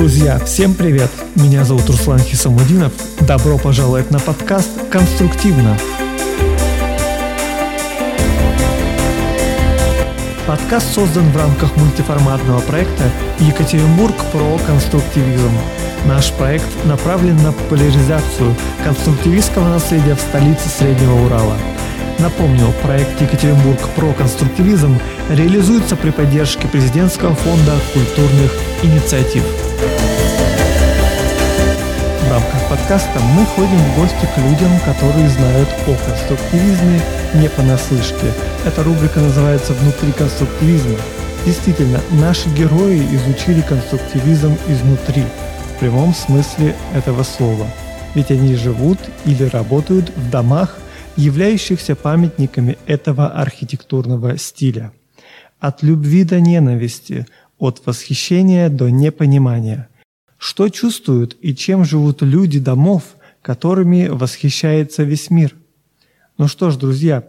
Друзья, всем привет! Меня зовут Руслан Хисамудинов. Добро пожаловать на подкаст «Конструктивно». Подкаст создан в рамках мультиформатного проекта «Екатеринбург про конструктивизм». Наш проект направлен на популяризацию конструктивистского наследия в столице Среднего Урала – Напомню, проект «Екатеринбург про конструктивизм» реализуется при поддержке Президентского фонда культурных инициатив. Подкаста мы ходим в гости к людям, которые знают о конструктивизме не понаслышке. Эта рубрика называется «Внутри конструктивизма». Действительно, наши герои изучили конструктивизм изнутри, в прямом смысле этого слова. Ведь они живут или работают в домах – являющихся памятниками этого архитектурного стиля. От любви до ненависти, от восхищения до непонимания. Что чувствуют и чем живут люди домов, которыми восхищается весь мир? Ну что ж, друзья,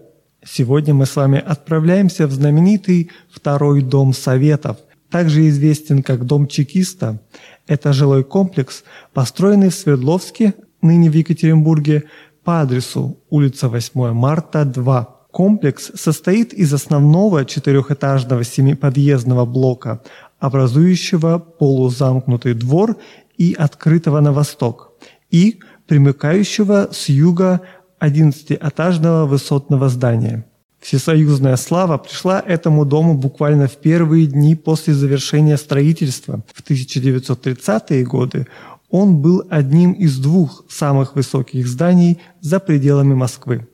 сегодня мы с вами отправляемся в знаменитый второй дом Советов, также известен как Дом Чекиста. Это жилой комплекс, построенный в Свердловске, ныне в Екатеринбурге, по адресу улица 8 марта, 2. Комплекс состоит из основного четырехэтажного семиподъездного блока, образующего полузамкнутый двор и открытого на восток, и примыкающего с юга 11-этажного высотного здания. Всесоюзная слава пришла этому дому буквально в первые дни после завершения строительства. В 1930-е годы он был одним из двух самых высоких зданий за пределами Москвы.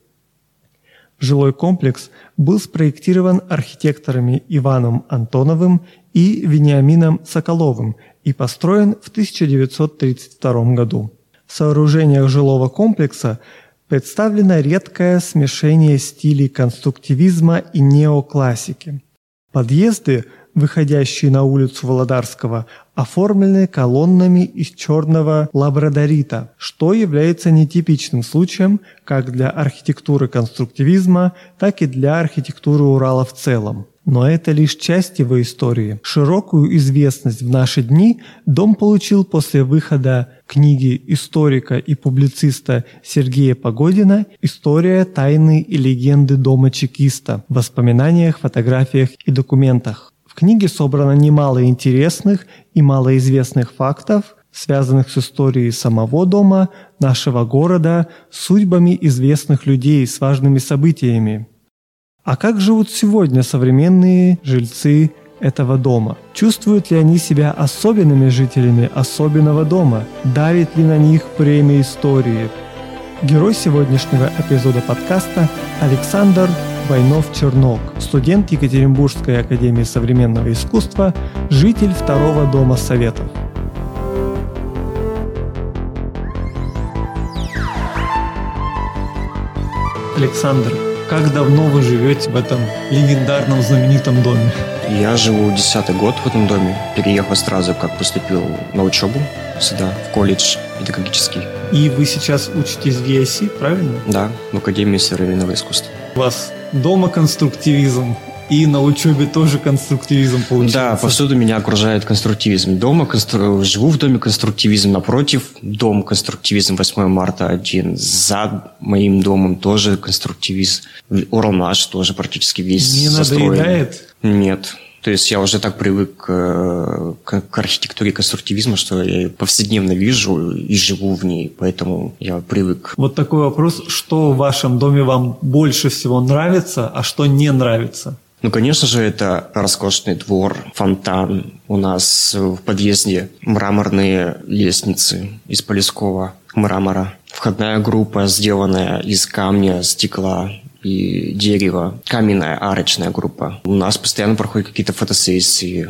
Жилой комплекс был спроектирован архитекторами Иваном Антоновым и Вениамином Соколовым и построен в 1932 году. В сооружениях жилого комплекса представлено редкое смешение стилей конструктивизма и неоклассики. Подъезды выходящие на улицу Володарского, оформлены колоннами из черного лабрадорита, что является нетипичным случаем как для архитектуры конструктивизма, так и для архитектуры Урала в целом. Но это лишь часть его истории. Широкую известность в наши дни дом получил после выхода книги историка и публициста Сергея Погодина «История тайны и легенды дома чекиста» в воспоминаниях, фотографиях и документах книге собрано немало интересных и малоизвестных фактов, связанных с историей самого дома, нашего города, судьбами известных людей с важными событиями. А как живут сегодня современные жильцы этого дома? Чувствуют ли они себя особенными жителями особенного дома? Давит ли на них премия истории? Герой сегодняшнего эпизода подкаста Александр Войнов-Чернок, студент Екатеринбургской академии современного искусства, житель второго дома Советов. Александр, как давно вы живете в этом легендарном знаменитом доме? Я живу десятый год в этом доме. Переехал сразу, как поступил на учебу сюда, в колледж педагогический. И вы сейчас учитесь в ESC, правильно? Да, в Академии современного искусства. У вас дома конструктивизм, и на учебе тоже конструктивизм получается. Да, повсюду меня окружает конструктивизм. Дома констру... живу в доме конструктивизм. Напротив дом конструктивизм 8 марта 1. За моим домом тоже конструктивизм. Урал наш тоже практически весь Не застроен. надоедает? Нет. То есть я уже так привык э, к, к архитектуре конструктивизма, что я повседневно вижу и живу в ней, поэтому я привык. Вот такой вопрос, что в вашем доме вам больше всего нравится, а что не нравится? Ну, конечно же, это роскошный двор, фонтан. У нас в подъезде мраморные лестницы из полиского мрамора. Входная группа, сделанная из камня, стекла и дерева. Каменная арочная группа. У нас постоянно проходят какие-то фотосессии,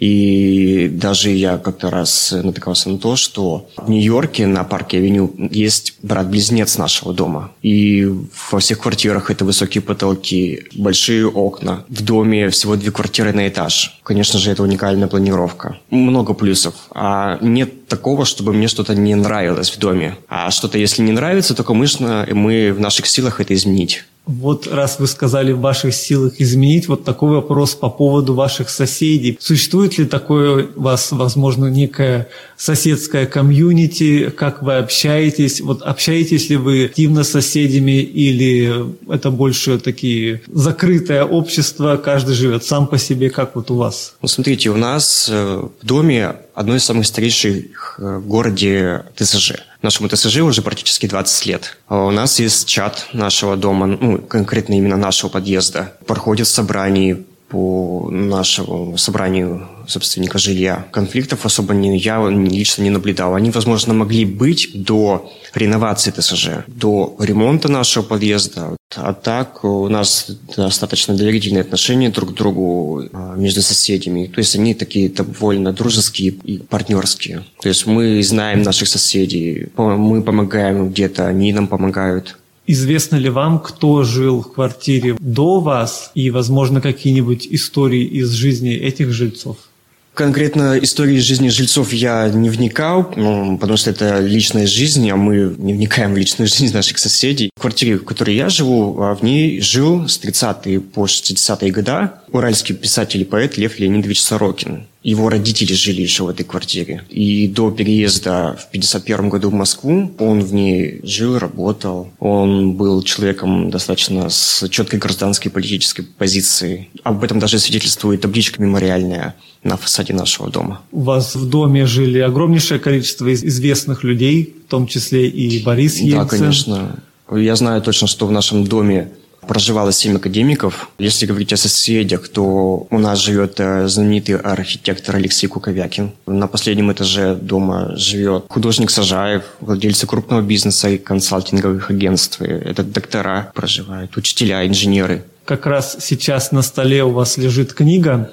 и даже я как-то раз натыкался на то, что в Нью-Йорке на парке Авеню есть брат-близнец нашего дома. И во всех квартирах это высокие потолки, большие окна. В доме всего две квартиры на этаж. Конечно же, это уникальная планировка. Много плюсов. А нет такого, чтобы мне что-то не нравилось в доме. А что-то, если не нравится, то, конечно, мы в наших силах это изменить. Вот раз вы сказали в ваших силах изменить, вот такой вопрос по поводу ваших соседей. Существует ли такое у вас, возможно, некое соседское комьюнити? Как вы общаетесь? Вот общаетесь ли вы активно с соседями или это больше такие закрытое общество, каждый живет сам по себе? Как вот у вас? Ну, смотрите, у нас э, в доме одно из самых старейших э, в городе ТСЖ. Нашему ТСЖ уже практически 20 лет. А у нас есть чат нашего дома, ну, конкретно именно нашего подъезда. Проходят собрания по нашему собранию собственника жилья. Конфликтов особо не, я лично не наблюдал. Они, возможно, могли быть до реновации ТСЖ, до ремонта нашего подъезда. А так у нас достаточно доверительные отношения друг к другу а, между соседями. То есть они такие довольно дружеские и партнерские. То есть мы знаем наших соседей, мы помогаем где-то, они нам помогают. Известно ли вам, кто жил в квартире до вас и, возможно, какие-нибудь истории из жизни этих жильцов? Конкретно истории жизни жильцов я не вникал, ну, потому что это личная жизнь, а мы не вникаем в личную жизнь наших соседей. В квартире, в которой я живу, а в ней жил с 30-е по 60-е годы уральский писатель и поэт Лев Леонидович Сорокин. Его родители жили еще в этой квартире. И до переезда в 1951 году в Москву он в ней жил, работал. Он был человеком достаточно с четкой гражданской политической позицией. Об этом даже свидетельствует табличка мемориальная на фасаде нашего дома. У вас в доме жили огромнейшее количество известных людей, в том числе и Борис Ельцин. Да, конечно. Я знаю точно, что в нашем доме проживало семь академиков. Если говорить о соседях, то у нас живет э, знаменитый архитектор Алексей Куковякин. На последнем этаже дома живет художник Сажаев, владельцы крупного бизнеса и консалтинговых агентств. Это доктора проживают, учителя, инженеры. Как раз сейчас на столе у вас лежит книга,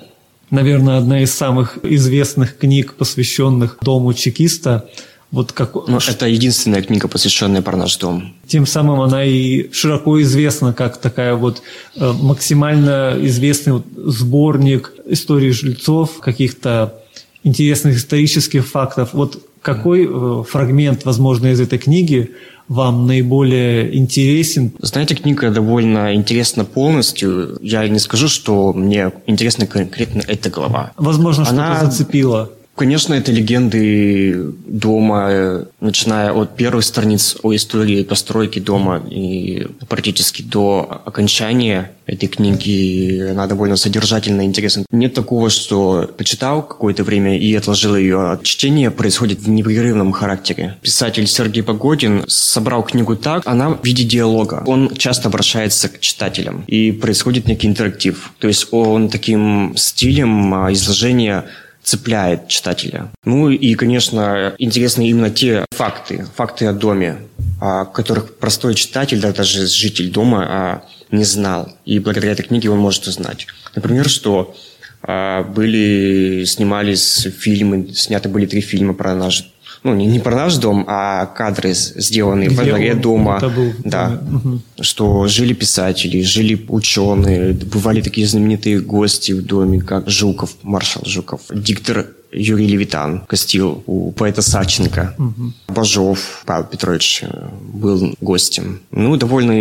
наверное, одна из самых известных книг, посвященных дому чекиста – вот как... Ну, это единственная книга, посвященная про наш дом. Тем самым она и широко известна как такая вот э, максимально известный сборник истории жильцов, каких-то интересных исторических фактов. Вот какой э, фрагмент, возможно, из этой книги вам наиболее интересен? Знаете, книга довольно интересна полностью. Я не скажу, что мне интересна конкретно эта глава. Возможно, что-то зацепило. Конечно, это легенды дома, начиная от первых страниц о истории постройки дома и практически до окончания этой книги. Она довольно содержательная, интересная. Нет такого, что почитал какое-то время и отложил ее. Чтение происходит в непрерывном характере. Писатель Сергей Погодин собрал книгу так, она в виде диалога. Он часто обращается к читателям, и происходит некий интерактив. То есть он таким стилем а, изложения цепляет читателя. Ну и, конечно, интересны именно те факты, факты о доме, о которых простой читатель, да, даже житель дома а, не знал. И благодаря этой книге он может узнать. Например, что а, были, снимались фильмы, сняты были три фильма про наш ну, не, не про наш дом, а кадры, сделанные Где во дворе он? дома. Был, да. Угу. Что жили писатели, жили ученые, бывали такие знаменитые гости в доме, как Жуков, маршал Жуков, диктор Юрий Левитан гостил у поэта Саченко. Угу. Бажов Павел Петрович э, был гостем. Ну, довольно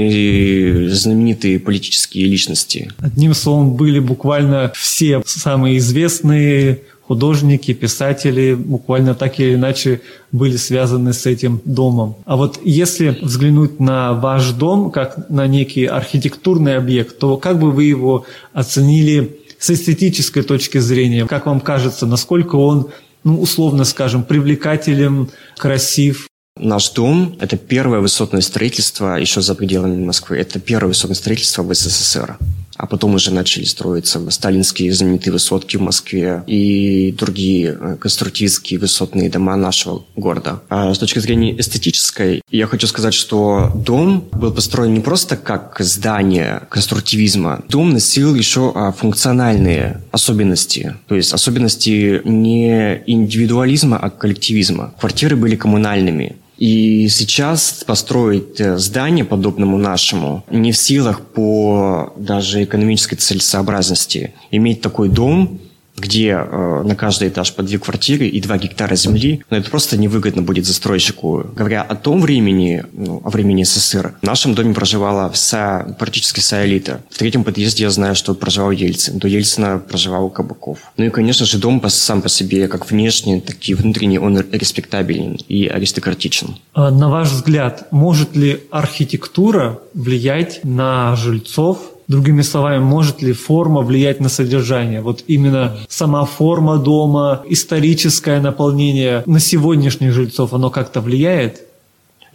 знаменитые политические личности. Одним словом, были буквально все самые известные художники, писатели буквально так или иначе были связаны с этим домом. А вот если взглянуть на ваш дом как на некий архитектурный объект, то как бы вы его оценили с эстетической точки зрения? Как вам кажется, насколько он, ну, условно скажем, привлекателен, красив? Наш дом – это первое высотное строительство еще за пределами Москвы. Это первое высотное строительство в СССР а потом уже начали строиться сталинские знаменитые высотки в Москве и другие э, конструктивистские высотные дома нашего города. А с точки зрения эстетической, я хочу сказать, что дом был построен не просто как здание конструктивизма. Дом носил еще а, функциональные особенности, то есть особенности не индивидуализма, а коллективизма. Квартиры были коммунальными. И сейчас построить э, здание подобному нашему не в силах по даже экономической целесообразности. Иметь такой дом где э, на каждый этаж по две квартиры и два гектара земли, но это просто невыгодно будет застройщику. Говоря о том времени, ну, о времени СССР, в нашем доме проживала вся, практически вся элита. В третьем подъезде я знаю, что проживал Ельцин. До Ельцина проживал Кабаков. Ну и, конечно же, дом сам по себе, как внешне, так и внутренне, он респектабелен и аристократичен. А на ваш взгляд, может ли архитектура влиять на жильцов Другими словами, может ли форма влиять на содержание? Вот именно сама форма дома, историческое наполнение на сегодняшних жильцов, оно как-то влияет?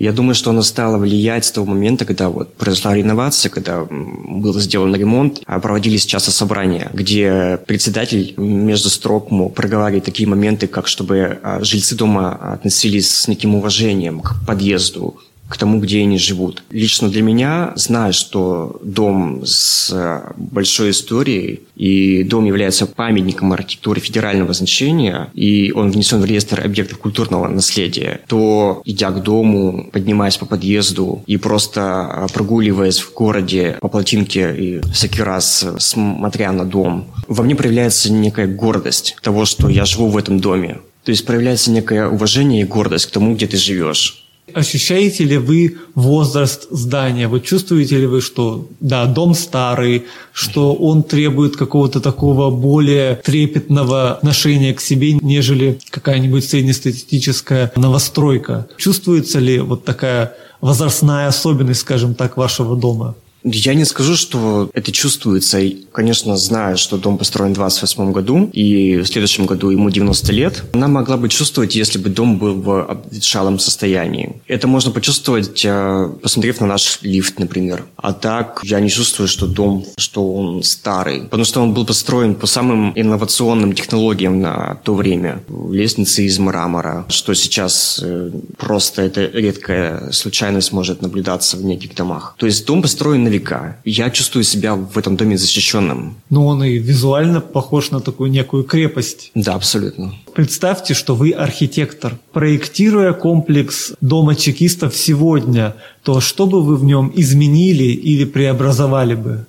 Я думаю, что оно стало влиять с того момента, когда вот произошла реновация, когда был сделан ремонт, а проводились часто собрания, где председатель между строк мог проговаривать такие моменты, как чтобы а, жильцы дома относились с неким уважением к подъезду, к тому, где они живут. Лично для меня, зная, что дом с э, большой историей, и дом является памятником архитектуры федерального значения, и он внесен в реестр объектов культурного наследия, то, идя к дому, поднимаясь по подъезду и просто э, прогуливаясь в городе по плотинке и всякий раз э, смотря на дом, во мне проявляется некая гордость того, что я живу в этом доме. То есть проявляется некое уважение и гордость к тому, где ты живешь. Ощущаете ли вы возраст здания? Вы чувствуете ли вы, что да, дом старый, что он требует какого-то такого более трепетного отношения к себе, нежели какая-нибудь среднестатистическая новостройка? Чувствуется ли вот такая возрастная особенность, скажем так, вашего дома? Я не скажу, что это чувствуется. Конечно, знаю, что дом построен в 28 году, и в следующем году ему 90 лет. Она могла бы чувствовать, если бы дом был в обветшалом состоянии. Это можно почувствовать, э, посмотрев на наш лифт, например. А так, я не чувствую, что дом, что он старый. Потому что он был построен по самым инновационным технологиям на то время. Лестницы из мрамора, что сейчас э, просто это редкая случайность может наблюдаться в неких домах. То есть дом построен века. Я чувствую себя в этом доме защищенным. Ну, он и визуально похож на такую некую крепость. Да, абсолютно. Представьте, что вы архитектор. Проектируя комплекс дома чекистов сегодня, то что бы вы в нем изменили или преобразовали бы?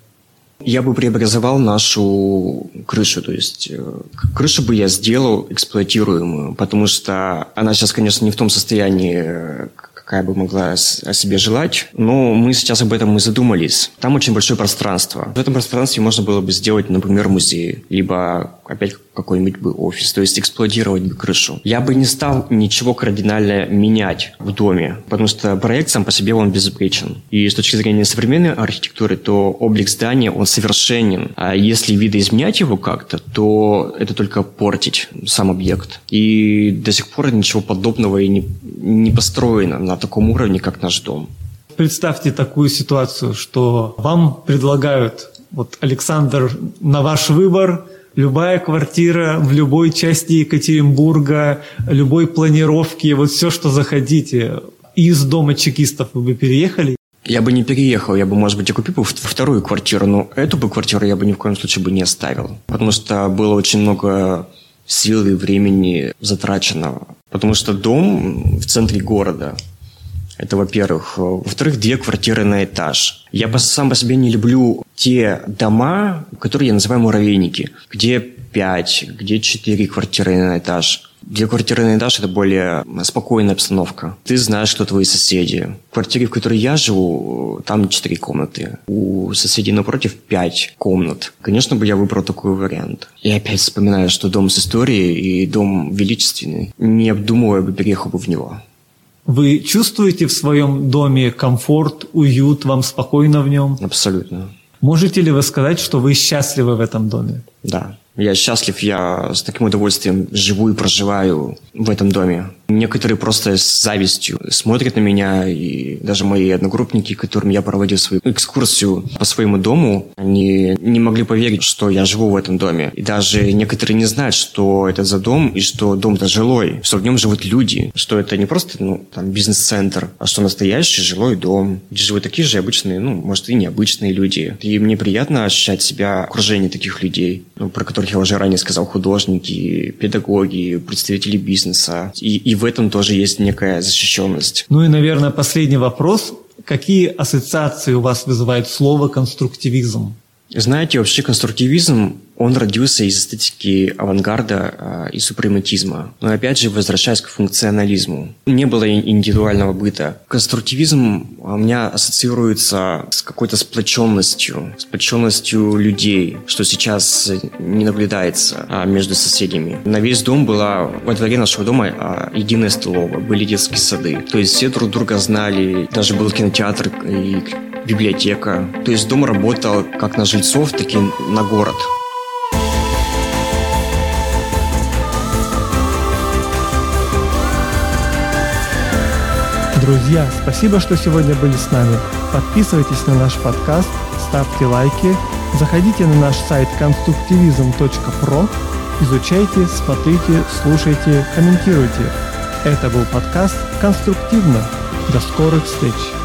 Я бы преобразовал нашу крышу, то есть э, крышу бы я сделал эксплуатируемую, потому что она сейчас, конечно, не в том состоянии, какая бы могла о себе желать. Но мы сейчас об этом и задумались. Там очень большое пространство. В этом пространстве можно было бы сделать, например, музей, либо опять какой-нибудь бы офис, то есть эксплуатировать бы крышу. Я бы не стал ничего кардинально менять в доме, потому что проект сам по себе он безупречен. И с точки зрения современной архитектуры, то облик здания, он совершенен. А если видоизменять его как-то, то это только портить сам объект. И до сих пор ничего подобного и не, не построено на таком уровне, как наш дом. Представьте такую ситуацию, что вам предлагают, вот, Александр, на ваш выбор – любая квартира в любой части Екатеринбурга, любой планировки, вот все, что захотите. Из дома чекистов вы бы переехали? Я бы не переехал, я бы, может быть, и купил бы вторую квартиру, но эту бы квартиру я бы ни в коем случае бы не оставил. Потому что было очень много сил и времени затраченного. Потому что дом в центре города, это во-первых. Во-вторых, две квартиры на этаж. Я сам по себе не люблю те дома, которые я называю муравейники, где пять, где четыре квартиры на этаж. На этаж – это более спокойная обстановка. Ты знаешь, кто твои соседи. В квартире, в которой я живу, там четыре комнаты. У соседей напротив пять комнат. Конечно бы я выбрал такой вариант. И опять вспоминаю, что дом с историей и дом величественный. Не обдумывая бы, переехал бы в него. Вы чувствуете в своем доме комфорт, уют, вам спокойно в нем? Абсолютно. Можете ли вы сказать, что вы счастливы в этом доме? Да. Я счастлив, я с таким удовольствием живу и проживаю в этом доме. Некоторые просто с завистью смотрят на меня, и даже мои одногруппники, которым я проводил свою экскурсию по своему дому, они не могли поверить, что я живу в этом доме. И даже некоторые не знают, что это за дом, и что дом-то жилой, что в нем живут люди, что это не просто ну, там, бизнес-центр, а что настоящий жилой дом, где живут такие же обычные, ну, может, и необычные люди. И мне приятно ощущать себя в окружении таких людей, ну, про которых которых я уже ранее сказал, художники, педагоги, представители бизнеса. И, и в этом тоже есть некая защищенность. Ну и, наверное, последний вопрос. Какие ассоциации у вас вызывает слово «конструктивизм»? Знаете, вообще конструктивизм, Он родился из эстетики авангарда а, и супрематизма. Но опять же, возвращаясь к функционализму. Не было индивидуального быта. Конструктивизм у меня ассоциируется с какой-то сплоченностью, сплоченностью людей, что сейчас не наблюдается а, между соседями. На весь дом была, во дворе нашего дома единая столовая, были детские сады. То есть все друг друга знали, даже был кинотеатр и библиотека. То есть дом работал как на жильцов, так и на город. Друзья, спасибо, что сегодня были с нами. Подписывайтесь на наш подкаст, ставьте лайки, заходите на наш сайт конструктивизм.про, изучайте, смотрите, слушайте, комментируйте. Это был подкаст «Конструктивно». До скорых встреч!